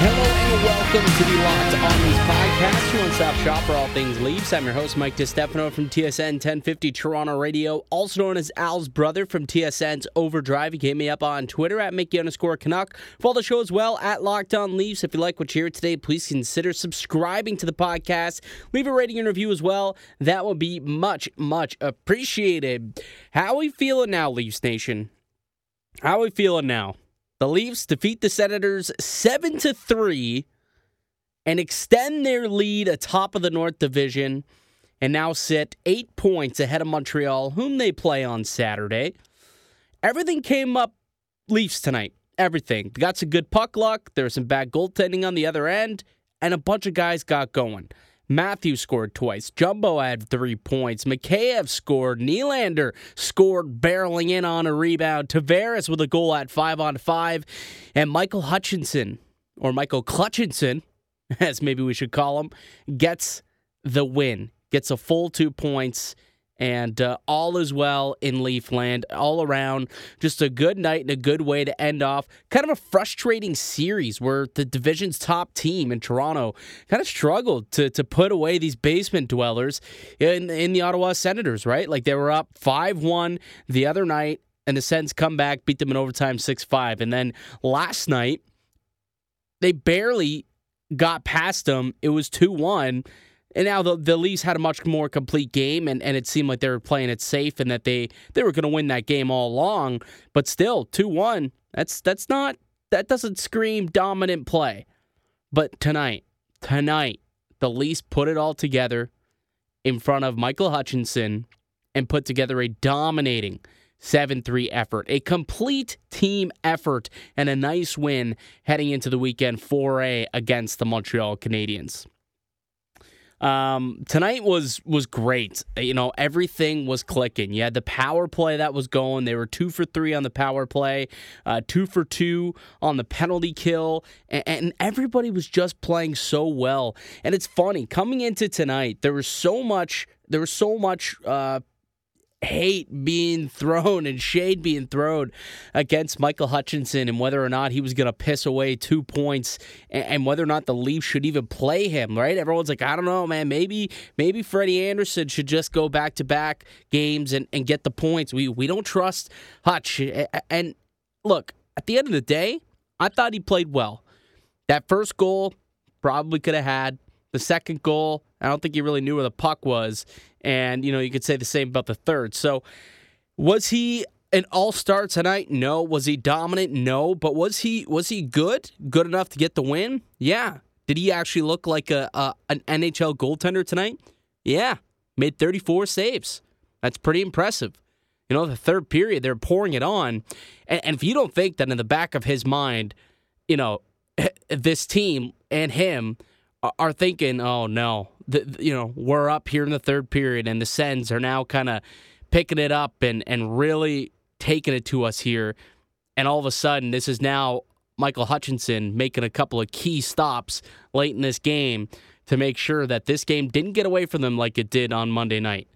Hello and welcome to the Locked On Leafs podcast, your one-stop shop for all things Leafs. I'm your host, Mike DiStefano from TSN 1050 Toronto Radio, also known as Al's brother from TSN's Overdrive. You can me up on Twitter at Mickey underscore Canuck. Follow the show as well at Locked On Leafs. If you like what you hear today, please consider subscribing to the podcast. Leave a rating and review as well. That will be much, much appreciated. How we feeling now, Leafs Nation? How we feeling now? The Leafs defeat the Senators 7 to 3 and extend their lead atop of the North Division and now sit 8 points ahead of Montreal, whom they play on Saturday. Everything came up Leafs tonight. Everything. Got some good puck luck, there was some bad goaltending on the other end, and a bunch of guys got going. Matthews scored twice. Jumbo had three points. Mikheyev scored. Nylander scored, barreling in on a rebound. Tavares with a goal at five on five. And Michael Hutchinson, or Michael Clutchinson, as maybe we should call him, gets the win. Gets a full two points and uh, all is well in Leafland. All around, just a good night and a good way to end off kind of a frustrating series where the division's top team in Toronto kind of struggled to to put away these basement dwellers in in the Ottawa Senators. Right, like they were up five one the other night, and the Sens come back, beat them in overtime six five, and then last night they barely got past them. It was two one and now the, the Leafs had a much more complete game, and, and it seemed like they were playing it safe and that they, they were going to win that game all along. But still, 2 1, that's, that's not, that doesn't scream dominant play. But tonight, tonight, the Leafs put it all together in front of Michael Hutchinson and put together a dominating 7 3 effort. A complete team effort and a nice win heading into the weekend 4A against the Montreal Canadiens. Um, tonight was was great. You know, everything was clicking. You had the power play that was going. They were two for three on the power play, uh, two for two on the penalty kill, and, and everybody was just playing so well. And it's funny coming into tonight. There was so much. There was so much. Uh, hate being thrown and shade being thrown against Michael Hutchinson and whether or not he was going to piss away two points and, whether or not the Leafs should even play him, right? Everyone's like, I don't know, man. Maybe maybe Freddie Anderson should just go back to back games and, and get the points. We we don't trust Hutch. And look, at the end of the day, I thought he played well. That first goal probably could have had. The second goal, I don't think he really knew where the puck was. And, you know, you could say the same about the third. So, was he an all-star tonight? No. Was he dominant? No. But was he was he good? Good enough to get the win? Yeah. Did he actually look like a, a an NHL goaltender tonight? Yeah. Made 34 saves. That's pretty impressive. You know, the third period, they're pouring it on. And, and if you don't think that in the back of his mind, you know, this team and him are thinking, oh no, the, you know, we're up here in the third period, and the Sens are now kind of picking it up and and really taking it to us here, and all of a sudden, this is now Michael Hutchinson making a couple of key stops late in this game to make sure that this game didn't get away from them like it did on Monday night.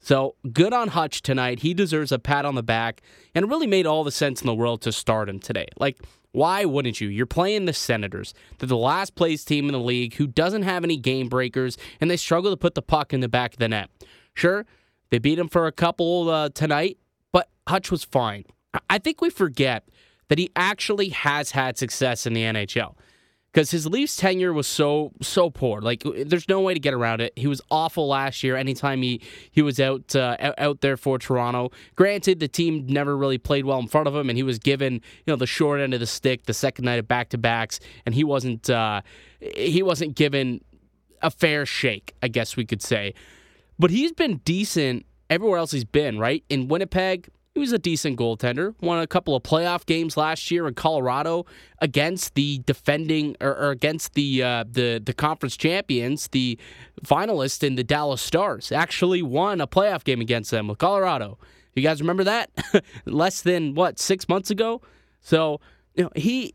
So good on Hutch tonight. He deserves a pat on the back, and it really made all the sense in the world to start him today. Like why wouldn't you? You're playing the Senators. They're the last place team in the league who doesn't have any game breakers, and they struggle to put the puck in the back of the net. Sure, they beat them for a couple uh, tonight, but Hutch was fine. I think we forget that he actually has had success in the NHL because his Leafs tenure was so so poor. Like there's no way to get around it. He was awful last year. Anytime he he was out uh, out there for Toronto. Granted, the team never really played well in front of him, and he was given you know the short end of the stick the second night of back to backs, and he wasn't uh, he wasn't given a fair shake. I guess we could say, but he's been decent everywhere else he's been. Right in Winnipeg, he was a decent goaltender. Won a couple of playoff games last year in Colorado against the defending or, or against the uh, the the conference champions, the finalists in the Dallas Stars. Actually won a playoff game against them with Colorado. You guys remember that? Less than what six months ago. So you know he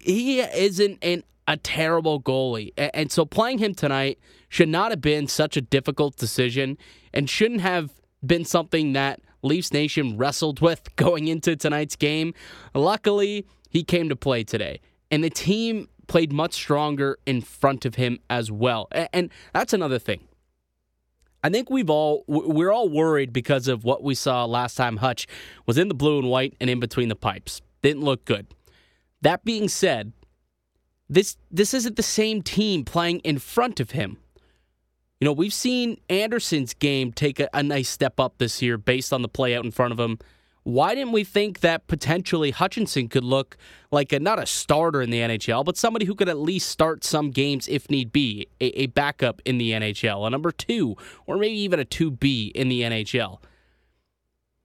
he isn't an a terrible goalie. And so playing him tonight should not have been such a difficult decision and shouldn't have been something that Leafs Nation wrestled with going into tonight's game. Luckily, he came to play today. And the team played much stronger in front of him as well. And that's another thing. I think we've all we're all worried because of what we saw last time Hutch was in the blue and white and in between the pipes. Didn't look good. That being said, this this isn't the same team playing in front of him. You know, we've seen Anderson's game take a, a nice step up this year based on the play out in front of him. Why didn't we think that potentially Hutchinson could look like a not a starter in the NHL, but somebody who could at least start some games if need be, a, a backup in the NHL, a number two, or maybe even a 2B in the NHL?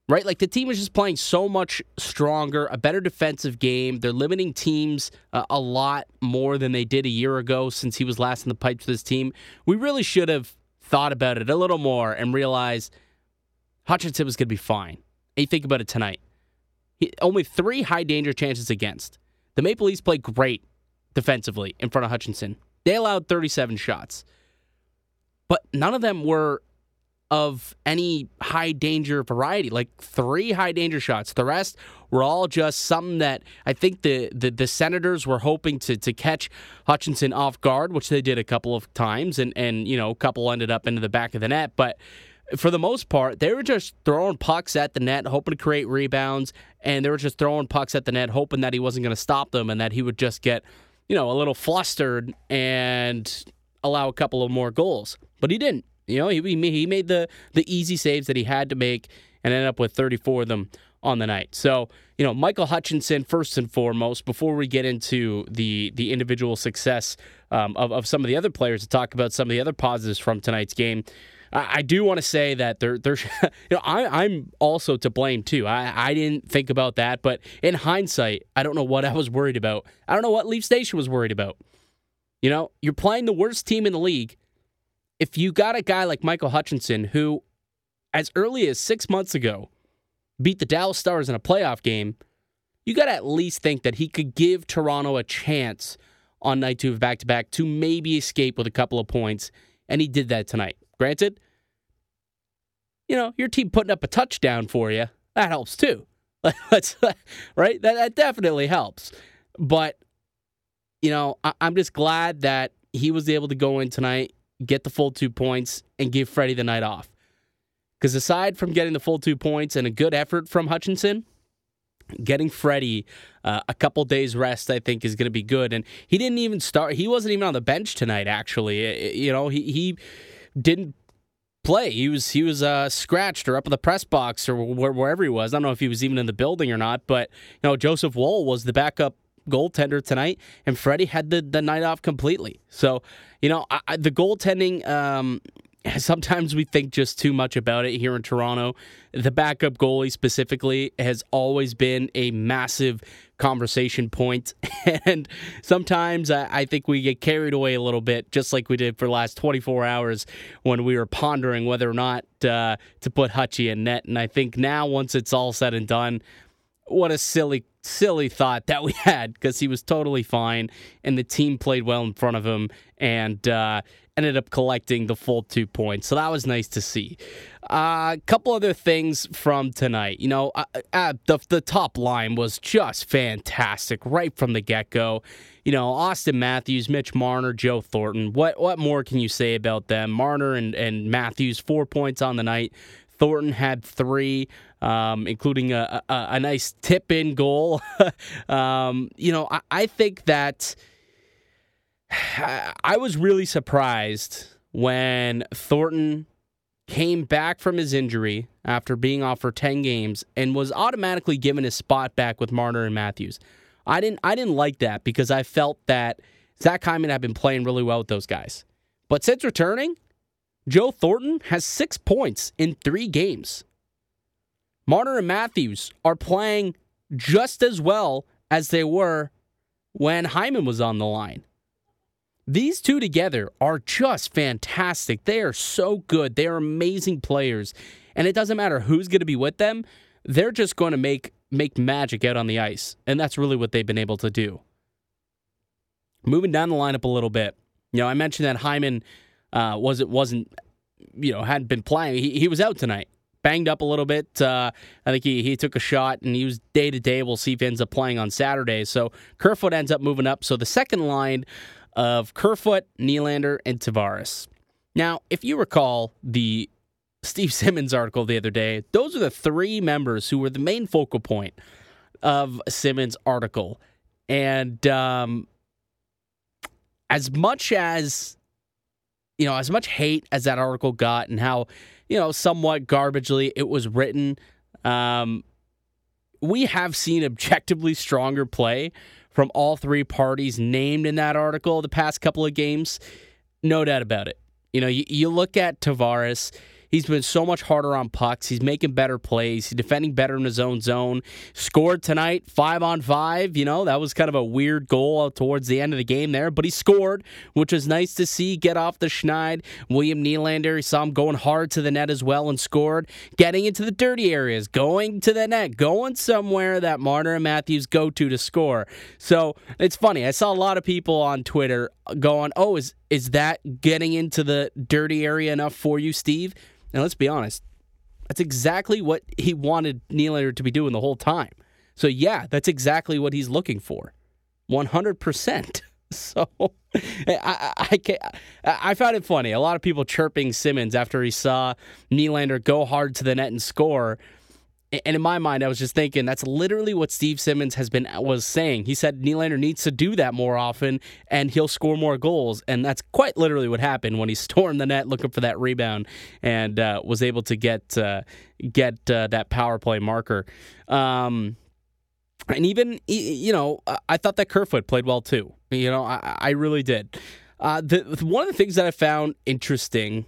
Right? Like the team is just playing so much stronger, a better defensive game. They're limiting teams uh, a lot more than they did a year ago since he was last in the pipes for this team. We really should have thought about it a little more and realized Hutchinson was going to be fine. You think about it tonight. He, only three high danger chances against. The Maple Leafs played great defensively in front of Hutchinson. They allowed 37 shots. But none of them were of any high danger variety, like three high danger shots. The rest were all just something that I think the, the, the Senators were hoping to to catch Hutchinson off guard, which they did a couple of times, and and you know a couple ended up into the back of the net, but. For the most part, they were just throwing pucks at the net, hoping to create rebounds, and they were just throwing pucks at the net, hoping that he wasn't going to stop them and that he would just get, you know, a little flustered and allow a couple of more goals. But he didn't. You know, he, he made the, the easy saves that he had to make and ended up with 34 of them on the night. So, you know, Michael Hutchinson, first and foremost, before we get into the the individual success um, of, of some of the other players to talk about some of the other positives from tonight's game. I, I do want to say that there, there's, you know, I, I'm also to blame too. I, I didn't think about that, but in hindsight, I don't know what I was worried about. I don't know what Leafs Nation was worried about. You know, you're playing the worst team in the league if you got a guy like Michael Hutchinson, who as early as six months ago beat the Dallas Stars in a playoff game, you got to at least think that he could give Toronto a chance on night two of back to back to maybe escape with a couple of points. And he did that tonight. Granted, you know, your team putting up a touchdown for you, that helps too. right? That, that definitely helps. But, you know, I, I'm just glad that he was able to go in tonight get the full two points, and give Freddie the night off. Because aside from getting the full two points and a good effort from Hutchinson, getting Freddie uh, a couple days rest, I think, is going to be good. And he didn't even start. He wasn't even on the bench tonight. Actually, you know, he he didn't play. He was he was uh, scratched or up in the press box or wherever he was. I don't know if he was even in the building or not. But you know, Joseph Woll was the backup goaltender tonight, and Freddie had the, the night off completely. So, you know, I, I, the goaltending, um, sometimes we think just too much about it here in Toronto. The backup goalie specifically has always been a massive conversation point. and sometimes I, think we get carried away a little bit, just like we did for the last 24 hours when we were pondering whether or not uh, to put Hutchie in net. And I think now, once it's all said and done, what a silly silly thought that we had because he was totally fine and the team played well in front of him and uh, ended up collecting the full two points. So that was nice to see. A uh, couple other things from tonight. You know, uh, uh, the, the top line was just fantastic right from the get go. You know, Auston Matthews, Mitch Marner, Joe Thornton. What what more can you say about them? Marner and, and Matthews, four points on the night. Thornton had three, um, including a, a, a, nice tip in goal. um, you know, I, I think that I was really surprised when Thornton came back from his injury after being off for 10 games and was automatically given his spot back with Marner and Matthews. I didn't I didn't like that because I felt that Zach Hyman had been playing really well with those guys. But since returning, Joe Thornton has six points in three games. Marner and Matthews are playing just as well as they were when Hyman was on the line. These two together are just fantastic. They are so good. They are amazing players. And it doesn't matter who's going to be with them, they're just going to make make magic out on the ice. And that's really what they've been able to do. Moving down the lineup a little bit, you know, I mentioned that Hyman uh, wasn't wasn't you know hadn't been playing. He, he was out tonight, banged up a little bit. Uh, I think he he took a shot and he was day to day. We'll see if he ends up playing on Saturday. So Kerfoot ends up moving up. So the second line of Kerfoot, Nylander, and Tavares. Now, if you recall the Steve Simmons article the other day, those are the three members who were the main focal point of Simmons' article. And um, as much as you know, as much hate as that article got, and how you know somewhat garbagely it was written, um, we have seen objectively stronger play from all three parties named in that article the past couple of games. No doubt about it. You know, you, you look at Tavares He's been so much harder on pucks. He's making better plays. He's defending better in his own zone. Scored tonight, five on five. You know, that was kind of a weird goal towards the end of the game there, but he scored, which was nice to see get off the schneid. William Nylander, he saw him going hard to the net as well and scored. Getting into the dirty areas, going to the net, going somewhere that Marner and Matthews go to to score. So it's funny. I saw a lot of people on Twitter going, oh, is, is that getting into the dirty area enough for you, Steve? And let's be honest, that's exactly what he wanted Nylander to be doing the whole time. So yeah, that's exactly what he's looking for, one hundred percent. So I I, I, I found it funny. A lot of people chirping Simmons after he saw Nylander go hard to the net and score. And in my mind, I was just thinking that's literally what Steve Simmons has been was saying. He said Nylander needs to do that more often, and he'll score more goals. And that's quite literally what happened when he stormed the net looking for that rebound and uh, was able to get uh, get uh, that power play marker. Um, and even you know, I thought that Kerfoot played well too. You know, I, I really did. Uh, the, one of the things that I found interesting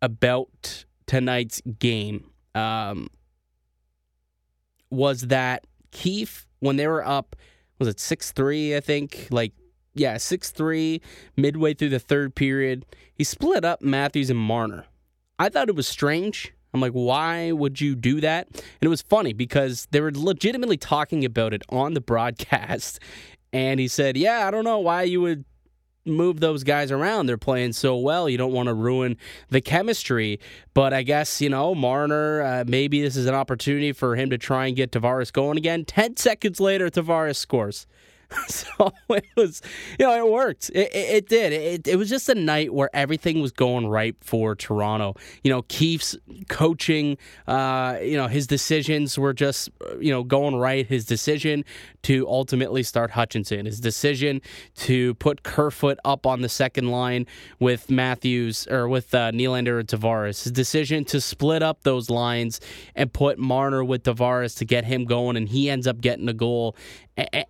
about tonight's game. Um, was that Keefe, when they were up, was it 6 3, I think? Like, yeah, 6 3, midway through the third period, he split up Matthews and Marner. I thought it was strange. I'm like, why would you do that? And it was funny because they were legitimately talking about it on the broadcast. And he said, Yeah, I don't know why you would move those guys around. They're playing so well. You don't want to ruin the chemistry. But I guess, you know, Marner, uh, maybe this is an opportunity for him to try and get Tavares going again. 10 seconds later, Tavares scores. so it was, you know, it worked. It, it, it did. It, it was just a night where everything was going right for Toronto. You know, Keefe's coaching, uh, you know, his decisions were just, you know, going right. His decision to ultimately start Hutchinson, his decision to put Kerfoot up on the second line with Matthews or with uh, Nylander and Tavares, his decision to split up those lines and put Marner with Tavares to get him going, and he ends up getting a goal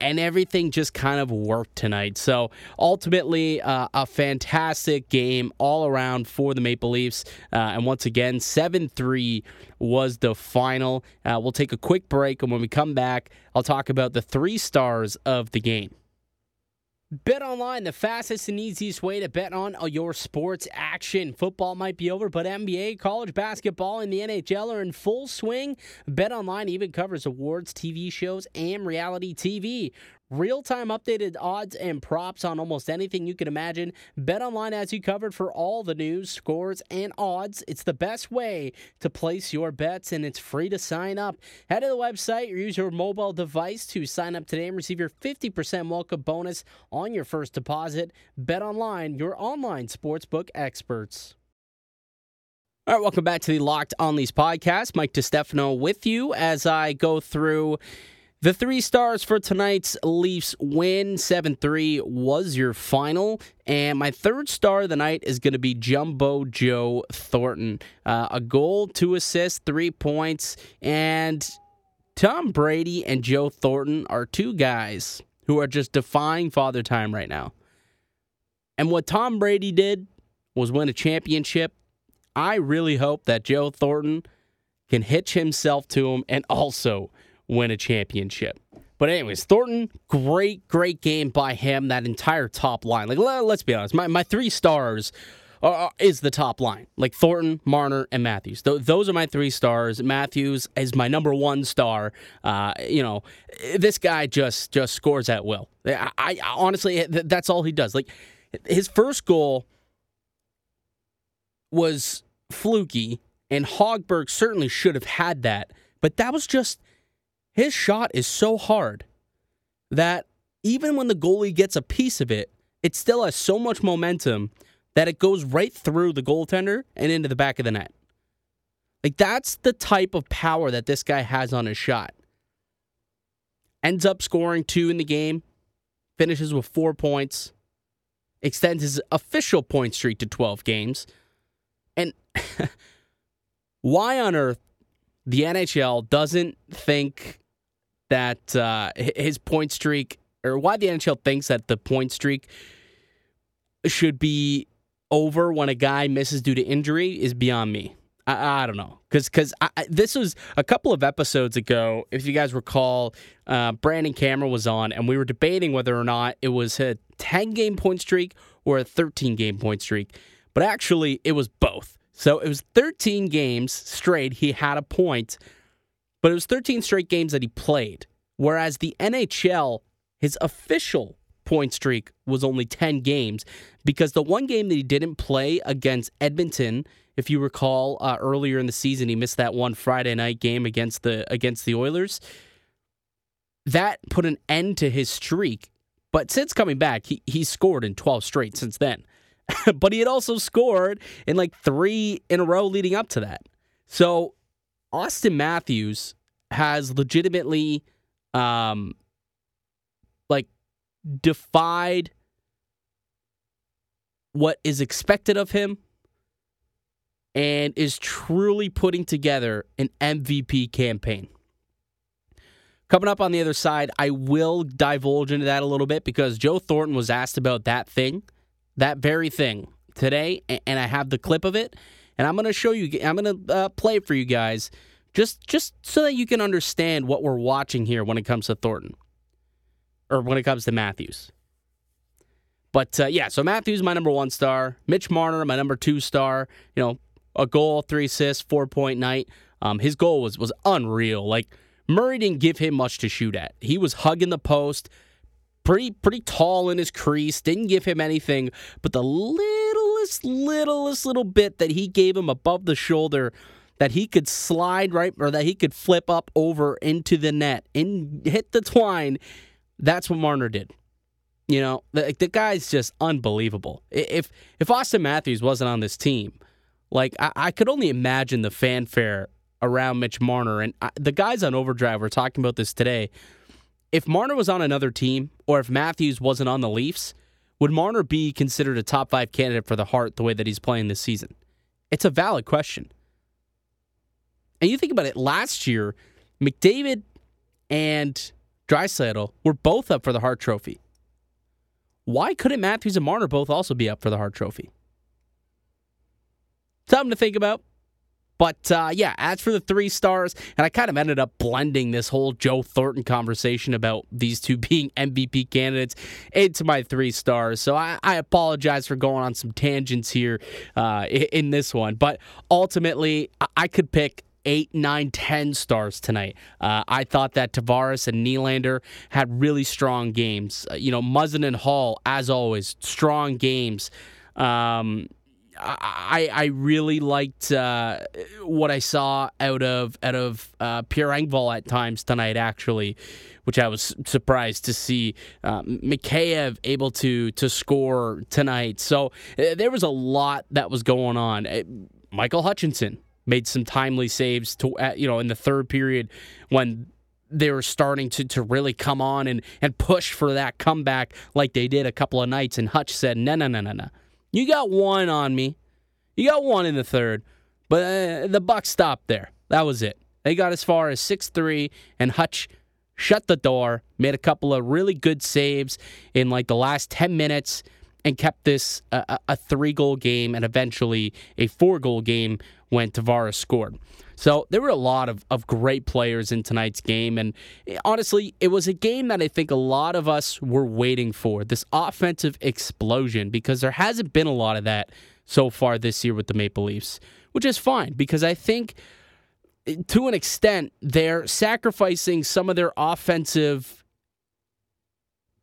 and everything just kind of worked tonight. So ultimately, uh, a fantastic game all around for the Maple Leafs. Uh, and once again, 7 3 was the final. Uh, we'll take a quick break, and when we come back, I'll talk about the three stars of the game. Bet online, the fastest and easiest way to bet on your sports action. Football might be over, but NBA, college basketball, and the NHL are in full swing. Bet online even covers awards, TV shows, and reality TV. Real time updated odds and props on almost anything you can imagine. Bet online has you covered for all the news, scores, and odds. It's the best way to place your bets, and it's free to sign up. Head to the website or use your mobile device to sign up today and receive your 50% welcome bonus on your first deposit. Bet online, your online sportsbook experts. All right, welcome back to the Locked On These podcast. Mike DeStefano with you as I go through the three stars for tonight's Leafs win, 7 3, was your final. And my third star of the night is going to be Jumbo Joe Thornton. Uh, a goal, two assists, three points. And Tom Brady and Joe Thornton are two guys who are just defying father time right now. And what Tom Brady did was win a championship. I really hope that Joe Thornton can hitch himself to him and also win a championship. But anyways, Thornton, great, great game by him. That entire top line. Like let's be honest, my, my three stars uh, is the top line. Like Thornton, Marner, and Matthews. Th- those are my three stars. Matthews is my number one star. Uh, you know, this guy just just scores at will. I, I honestly, that's all he does. Like his first goal was fluky, and Hogberg certainly should have had that. But that was just his shot is so hard that even when the goalie gets a piece of it, it still has so much momentum that it goes right through the goaltender and into the back of the net. Like that's the type of power that this guy has on his shot. Ends up scoring two in the game, finishes with four points, extends his official point streak to 12 games. And why on earth the NHL doesn't think that uh, his point streak, or why the NHL thinks that the point streak should be over when a guy misses due to injury is beyond me. I, I don't know because because this was a couple of episodes ago. If you guys recall, uh, Brandon Cameron was on, and we were debating whether or not it was a ten game point streak or a thirteen game point streak. But actually, it was both. So it was 13 games straight. He had a point, but it was 13 straight games that he played. Whereas the NHL, his official point streak was only 10 games because the one game that he didn't play against Edmonton, if you recall uh, earlier in the season, he missed that one Friday night game against the against the Oilers. That put an end to his streak. But since coming back, he, he's scored in 12 straight since then. but he had also scored in like three in a row leading up to that. So Auston Matthews has legitimately um like defied what is expected of him and is truly putting together an MVP campaign. Coming up on the other side, I will divulge into that a little bit because Joe Thornton was asked about that thing that very thing today, and I have the clip of it, and I'm going to show you. I'm going to uh, play it for you guys, just just so that you can understand what we're watching here when it comes to Thornton, or when it comes to Matthews. But uh, yeah, so Matthews my number one star, Mitch Marner my number two star. You know, a goal, three assists, four point night. Um, his goal was was unreal. Like Murray didn't give him much to shoot at. He was hugging the post pretty pretty tall in his crease, didn't give him anything, but the littlest littlest little bit that he gave him above the shoulder that he could slide right or that he could flip up over into the net and hit the twine, that's what Marner did. You know, the, the guy's just unbelievable. If if Auston Matthews wasn't on this team, like I, I could only imagine the fanfare around Mitch Marner and I, the guys on Overdrive were talking about this today if Marner was on another team or if Matthews wasn't on the Leafs, would Marner be considered a top five candidate for the Hart the way that he's playing this season? It's a valid question. And you think about it, last year, McDavid and Draisaitl were both up for the Hart Trophy. Why couldn't Matthews and Marner both also be up for the Hart Trophy? Something to think about. But uh, yeah, as for the three stars, and I kind of ended up blending this whole Joe Thornton conversation about these two being MVP candidates into my three stars. So I, I apologize for going on some tangents here uh, in this one. But ultimately, I could pick eight, nine, ten stars tonight. Uh, I thought that Tavares and Nylander had really strong games. Uh, you know, Muzzin and Hall, as always, strong games. Um, I I really liked uh, what I saw out of out of uh, Pierre Engvall at times tonight, actually, which I was surprised to see uh, Mikheyev able to to score tonight. So uh, there was a lot that was going on. Uh, Michael Hutchinson made some timely saves to you know in the third period when they were starting to, to really come on and, and push for that comeback like they did a couple of nights. And Hutch said, no, no, no, no, no. You got one on me. You got one in the third, but uh, the Bucks stopped there. That was it. They got as far as 6 3, and Hutch shut the door, made a couple of really good saves in like the last 10 minutes, and kept this uh, a three goal game and eventually a four goal game when Tavares scored. So there were a lot of, of great players in tonight's game. And eh, honestly, it was a game that I think a lot of us were waiting for this offensive explosion because there hasn't been a lot of that so far this year with the Maple Leafs, which is fine because I think eh, to an extent they're sacrificing some of their offensive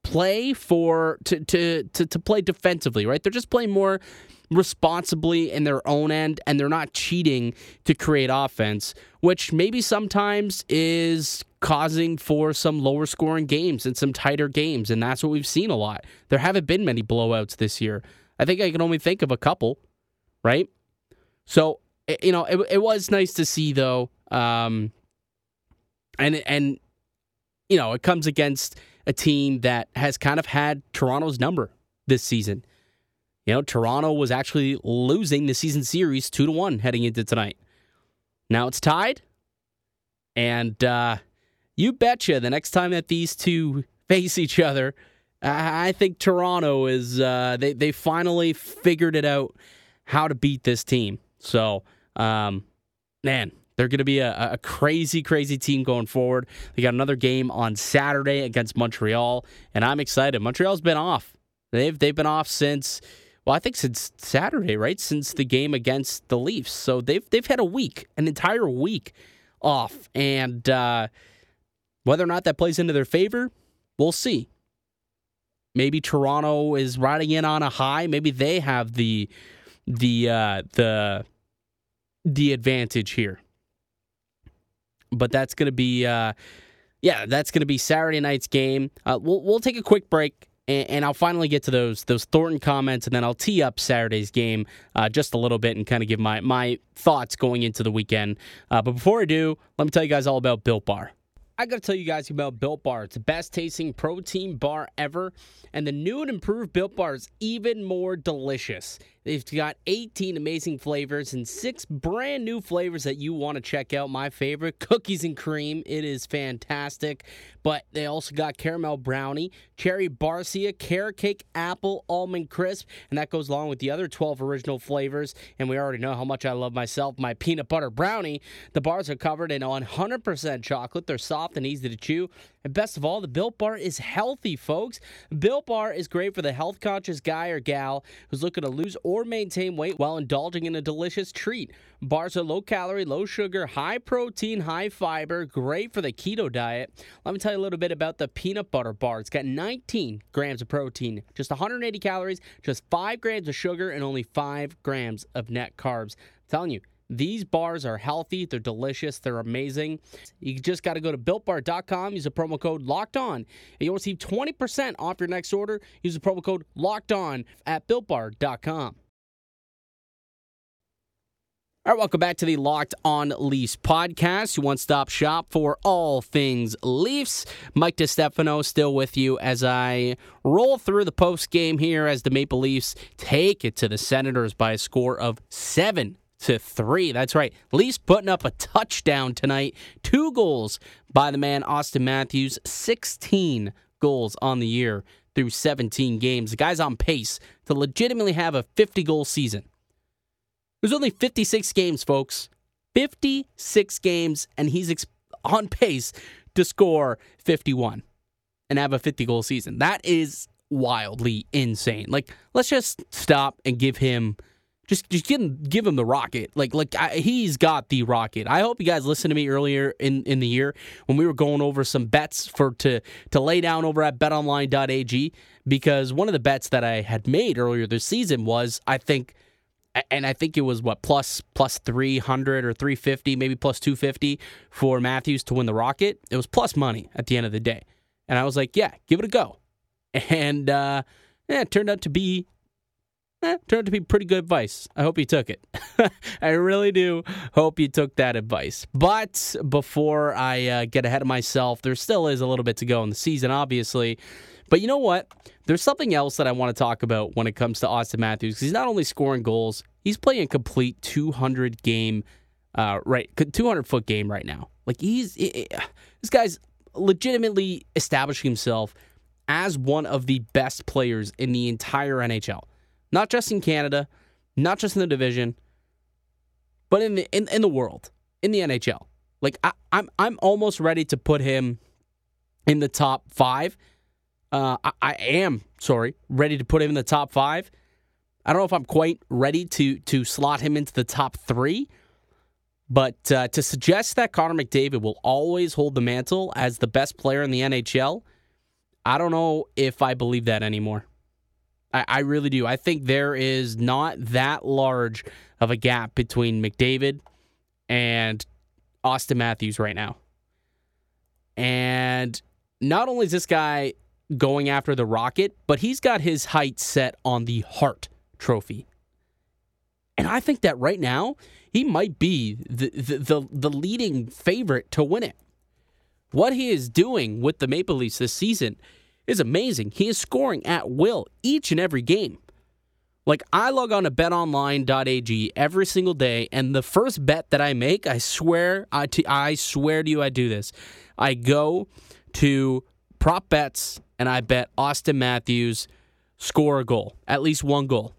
play for to to to, to play defensively, right? They're just playing more responsibly in their own end and they're not cheating to create offense, which maybe sometimes is causing for some lower scoring games and some tighter games. And that's what we've seen a lot. There haven't been many blowouts this year. I think I can only think of a couple, right? So, you know, it, it was nice to see though. Um, and, and, you know, it comes against a team that has kind of had Toronto's number this season. You know, Toronto was actually losing the season series two to one heading into tonight. Now it's tied, and uh, you betcha the next time that these two face each other, I think Toronto is uh, they they finally figured it out how to beat this team. So, um, man, they're going to be a, a, crazy, crazy team going forward. They got another game on Saturday against Montreal, and I'm excited. Montreal's been off. They've they've been off since well, I think since Saturday, right? Since the game against the Leafs. So they've they've had a week, an entire week off. And uh, whether or not that plays into their favor, we'll see. Maybe Toronto is riding in on a high. Maybe they have the the uh, the the advantage here. But that's going to be uh, yeah, that's going to be Saturday night's game. Uh, we'll we'll take a quick break and, I'll finally get to those those Thornton comments, and then I'll tee up Saturday's game uh, just a little bit and kind of give my my thoughts going into the weekend. Uh, but before I do, let me tell you guys all about Built Bar. I got to tell you guys about Built Bar. It's the best tasting protein bar ever, and the new and improved Built Bar is even more delicious. They've got 18 amazing flavors and six brand new flavors that you want to check out. My favorite, cookies and cream. It is fantastic. But they also got caramel brownie, cherry barcia, carrot cake, apple, almond crisp, and that goes along with the other 12 original flavors. And we already know how much I love myself my peanut butter brownie. The bars are covered in 100% chocolate. They're soft and easy to chew. And best of all, the Built Bar is healthy, folks. Built Bar is great for the health conscious guy or gal who's looking to lose or maintain weight while indulging in a delicious treat. Bars are low calorie, low sugar, high protein, high fiber, great for the keto diet. Let me tell you a little bit about the peanut butter bar. It's got 19 grams of protein, just 180 calories, just 5 grams of sugar, and only 5 grams of net carbs. I'm telling you, these bars are healthy, they're delicious, they're amazing. You just got to go to builtbar.com, use the promo code locked on, and you'll receive 20% off your next order. Use the promo code locked on at builtbar.com. All right, welcome back to the Locked On Leafs podcast, your one stop shop for all things Leafs. Mike DeStefano still with you as I roll through the post game here as the Maple Leafs take it to the Senators by a score of seven to three. That's right. Leafs putting up a touchdown tonight. Two goals by the man Auston Matthews, 16 goals on the year through 17 games. The guy's on pace to legitimately have a 50 goal season. There's only 56 games, folks. 56 games, and he's ex- on pace to score 51 and have a 50 goal season. That is wildly insane. Like, let's just stop and give him. Just, just give him, give him the rocket. Like, like I, he's got the rocket. I hope you guys listened to me earlier in, in the year when we were going over some bets for to to lay down over at BetOnline.ag because one of the bets that I had made earlier this season was I think and I think it was what plus plus 300 or 350, maybe plus 250 for Matthews to win the Rocket. It was plus money at the end of the day. And I was like, yeah, give it a go. And uh, yeah, it turned out to be eh, turned out to be pretty good advice. I hope you took it. I really do hope you took that advice. But before I uh, get ahead of myself, there still is a little bit to go in the season, obviously. But you know what? There's something else that I want to talk about when it comes to Auston Matthews because he's not only scoring goals, he's playing a complete 200 game, uh, right, 200 foot game right now. Like he's this guy's legitimately establishing himself as one of the best players in the entire NHL, not just in Canada, not just in the division, but in the in, in the world, in the NHL. Like I, I'm I'm almost ready to put him in the top five. Uh, I, I am sorry, ready to put him in the top five. I don't know if I'm quite ready to to slot him into the top three, but uh, to suggest that Connor McDavid will always hold the mantle as the best player in the NHL, I don't know if I believe that anymore. I, I really do. I think there is not that large of a gap between McDavid and Auston Matthews right now. And not only is this guy going after the Rocket, but he's got his height set on the Hart Trophy. And I think that right now, he might be the, the, the, the leading favorite to win it. What he is doing with the Maple Leafs this season is amazing. He is scoring at will each and every game. Like I log on to betonline.ag every single day and the first bet that I make, I swear I, t- I swear to you I do this. I go to prop bets and I bet Auston Matthews score a goal, at least one goal.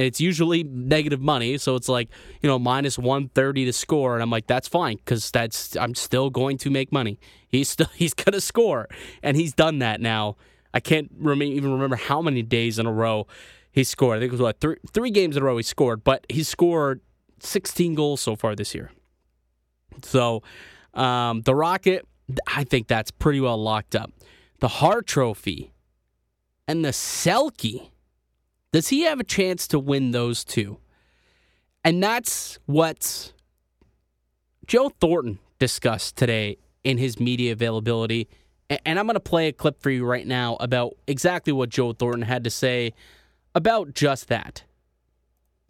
And it's usually negative money, so it's like, you know, minus 130 to score and I'm like that's fine cuz that's I'm still going to make money. He's still he's to score and he's done that now. I can't rem- even remember how many days in a row he scored. I think it was what three three games in a row he scored, but he scored 16 goals so far this year. So um, the Rocket, I think that's pretty well locked up. The Hart Trophy and the Selke. Does he have a chance to win those two? And that's what Joe Thornton discussed today in his media availability. And I'm going to play a clip for you right now about exactly what Joe Thornton had to say about just that.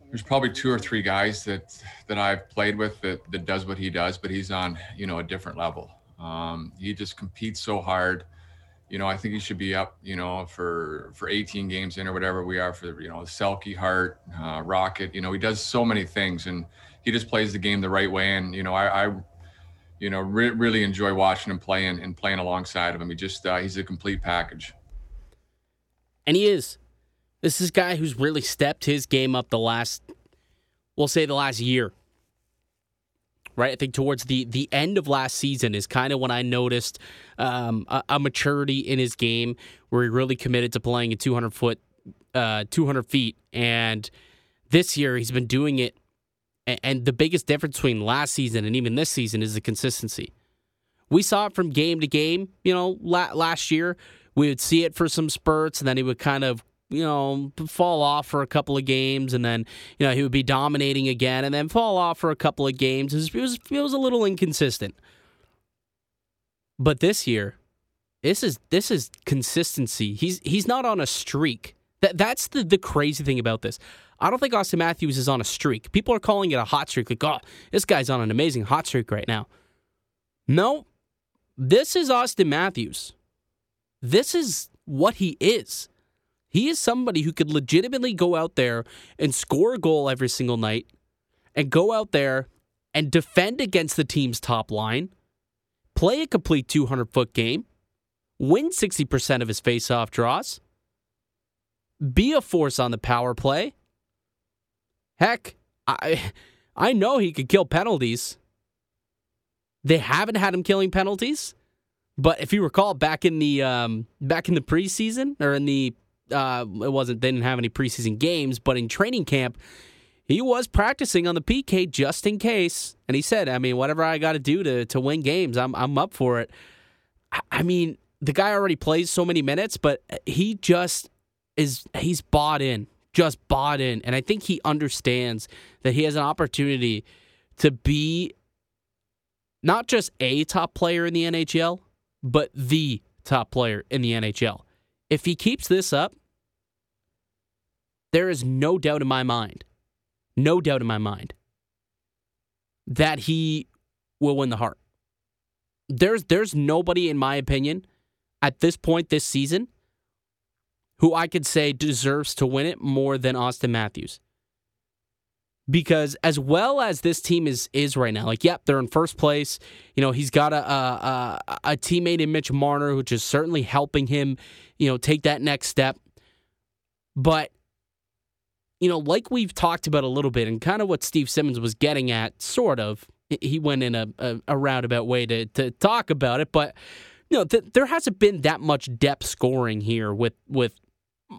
There's probably two or three guys that that I've played with that that does what he does, but he's on you know a different level. Um, he just competes so hard. You know, I think he should be up, you know, for for 18 games in or whatever we are for you know Selke, Hart, uh, Rocket. You know, he does so many things, and he just plays the game the right way. And you know, I, I you know, re- really enjoy watching him play and, and playing alongside of him. He just uh, he's a complete package. And he is. This is a guy who's really stepped his game up the last, we'll say the last year. Right, I think towards the the end of last season is kind of when I noticed um, a, a, maturity in his game where he really committed to playing at 200 foot, uh, 200 feet, and this year he's been doing it. And, and the biggest difference between last season and even this season is the consistency. We saw it from game to game. You know, la- last year we would see it for some spurts, and then he would kind of you know, fall off for a couple of games, and then you know he would be dominating again, and then fall off for a couple of games. It was it was, it was a little inconsistent. But this year, this is this is consistency. He's he's not on a streak. That that's the the crazy thing about this. I don't think Auston Matthews is on a streak. People are calling it a hot streak. Like, oh, this guy's on an amazing hot streak right now. No, this is Auston Matthews. This is what he is. He is somebody who could legitimately go out there and score a goal every single night and go out there and defend against the team's top line, play a complete 200 foot game, win 60% of his faceoff draws, be a force on the power play. Heck, I I know he could kill penalties. They haven't had him killing penalties, but if you recall back in the um, back in the preseason or in the uh, it wasn't they didn't have any preseason games, but in training camp, he was practicing on the PK just in case. And he said, I mean, whatever I got to do to to win games, I'm I'm up for it. I mean, the guy already plays so many minutes, but he just is he's bought in, just bought in, and I think he understands that he has an opportunity to be not just a top player in the NHL, but the top player in the NHL. If he keeps this up, there is no doubt in my mind, no doubt in my mind, that he will win the Hart. There's there's nobody, in my opinion, at this point this season, who I could say deserves to win it more than Auston Matthews. Because as well as this team is is right now, like yep, they're in first place. You know, he's got a a, a, a teammate in Mitch Marner, which is certainly helping him, you know, take that next step. But you know, like we've talked about a little bit, and kind of what Steve Simmons was getting at, sort of. He went in a, a, a roundabout way to, to talk about it, but you know, th- there hasn't been that much depth scoring here with with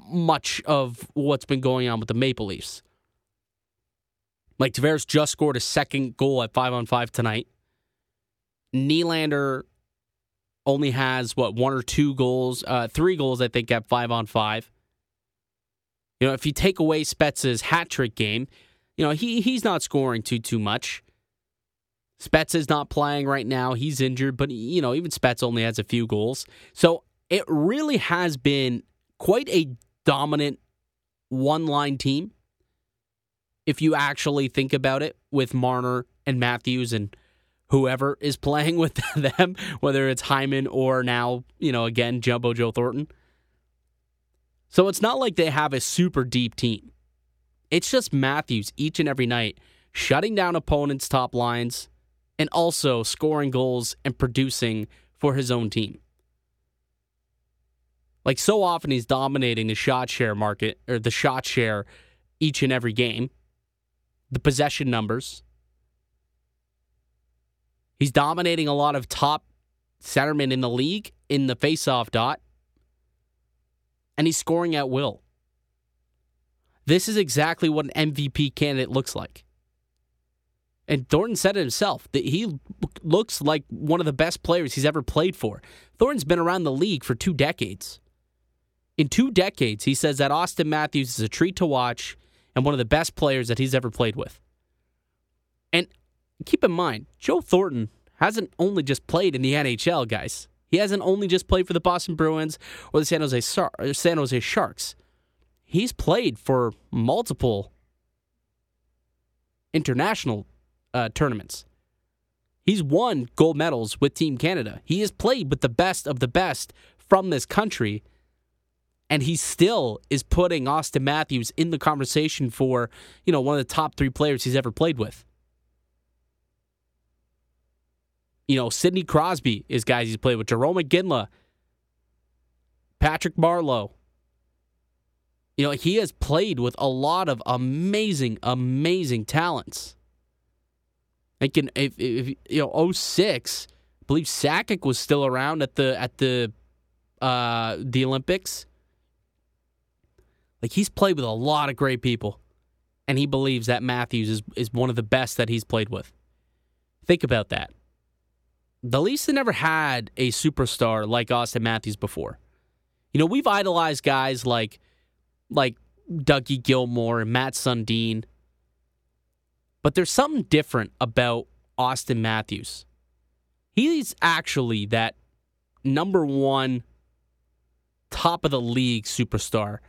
much of what's been going on with the Maple Leafs. Mike Tavares just scored a second goal at five on five tonight. Nylander only has what one or two goals, uh, three goals, I think, at five on five. You know, if you take away Spezza's hat trick game, you know he he's not scoring too too much. Spezza is not playing right now; he's injured, but you know even Spezza only has a few goals, so it really has been quite a dominant one line team. If you actually think about it, with Marner and Matthews and whoever is playing with them, whether it's Hyman or now, you know, again, Jumbo Joe Thornton. So it's not like they have a super deep team. It's just Matthews each and every night shutting down opponents' top lines and also scoring goals and producing for his own team. Like so often he's dominating the shot share market or the shot share each and every game. The possession numbers, He's dominating a lot of top centermen in the league in the faceoff dot, and he's scoring at will. This is exactly what an MVP candidate looks like. And Thornton said it himself that he looks like one of the best players he's ever played for. Thornton's been around the league for two decades. In two decades, he says that Auston Matthews is a treat to watch and one of the best players that he's ever played with. And keep in mind, Joe Thornton hasn't only just played in the NHL, guys. He hasn't only just played for the Boston Bruins or the San Jose San Jose Sharks. He's played for multiple international uh, tournaments. He's won gold medals with Team Canada. He has played with the best of the best from this country. And he still is putting Auston Matthews in the conversation for, you know, one of the top three players he's ever played with. You know, Sidney Crosby is guys he's played with. Jarome Iginla, Patrick Marleau. You know, he has played with a lot of amazing, amazing talents. Like in, if, if you know, 06, I believe Sakic was still around at the at the uh, the Olympics. Like he's played with a lot of great people, and he believes that Matthews is is one of the best that he's played with. Think about that the Leafs have never had a superstar like Auston Matthews before. You know, we've idolized guys like like Dougie Gilmour and Mats Sundin. But there's something different about Auston Matthews. He's actually that number one top of the league superstar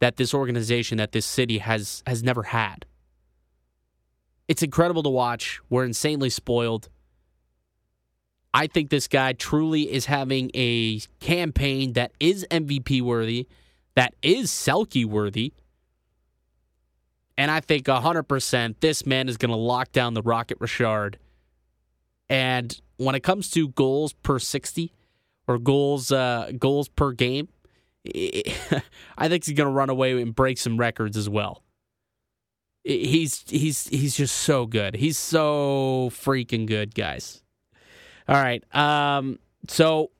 that this organization, that this city has has never had. It's incredible to watch. We're insanely spoiled. I think this guy truly is having a campaign that is MVP worthy, that is Selke worthy. And I think 100% this man is going to lock down the Rocket Richard. And when it comes to goals per 60 or goals uh, goals per game, I think he's going to run away and break some records as well. He's he's he's just so good. He's so freaking good, guys. All right. Um, so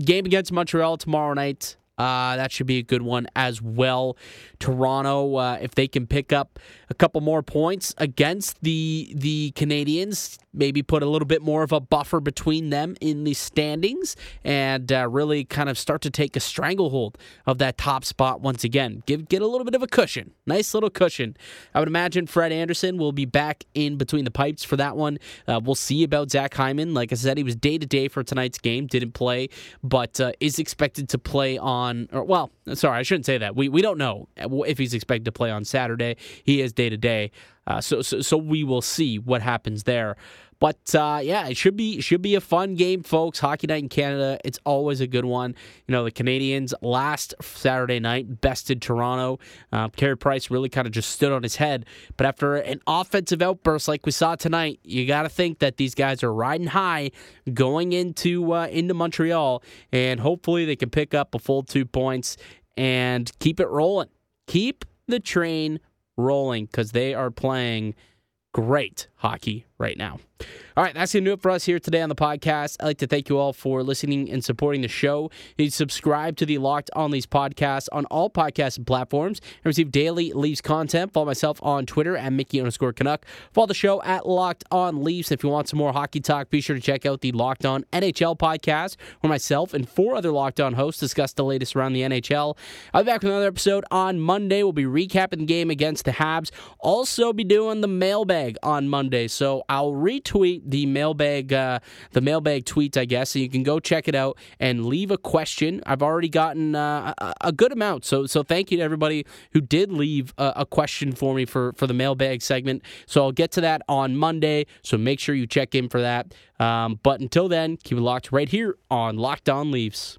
game against Montreal tomorrow night. Uh, that should be a good one as well. Toronto, uh, if they can pick up a couple more points against the the Canadiens, maybe put a little bit more of a buffer between them in the standings, and uh, really kind of start to take a stranglehold of that top spot once again. Give get a little bit of a cushion, nice little cushion. I would imagine Fred Andersen will be back in between the pipes for that one. Uh, we'll see about Zach Hyman. Like I said, he was day to day for tonight's game, didn't play, but uh, is expected to play on. Or, well, sorry, I shouldn't say that. We we don't know if he's expected to play on Saturday. He is day to day. Uh, so, so so we will see what happens there. But uh, yeah, it should be should be a fun game, folks. Hockey night in Canada, it's always a good one. You know, the Canadiens last Saturday night bested Toronto. Uh, Carey Price really kind of just stood on his head. But after an offensive outburst like we saw tonight, you got to think that these guys are riding high going into uh, into Montreal, and hopefully they can pick up a full two points and keep it rolling. Keep the train rolling because they are playing great hockey right now. All right, that's going to do it for us here today on the podcast. I'd like to thank you all for listening and supporting the show. You subscribe to the Locked On Leafs podcast on all podcast platforms and receive daily Leafs content. Follow myself on Twitter at Mickey underscore Canuck. Follow the show at Locked On Leafs. If you want some more hockey talk, be sure to check out the Locked On NHL podcast where myself and four other Locked On hosts discuss the latest around the NHL. I'll be back with another episode on Monday. We'll be recapping the game against the Habs. Also be doing the mailbag on Monday. So I'll retweet the mailbag uh, the mailbag tweets, I guess. So you can go check it out and leave a question. I've already gotten uh, a, a, good amount, so so thank you to everybody who did leave a, a, question for me for for the mailbag segment. So I'll get to that on Monday. So make sure you check in for that. Um, but until then, keep it locked right here on Locked On Leafs.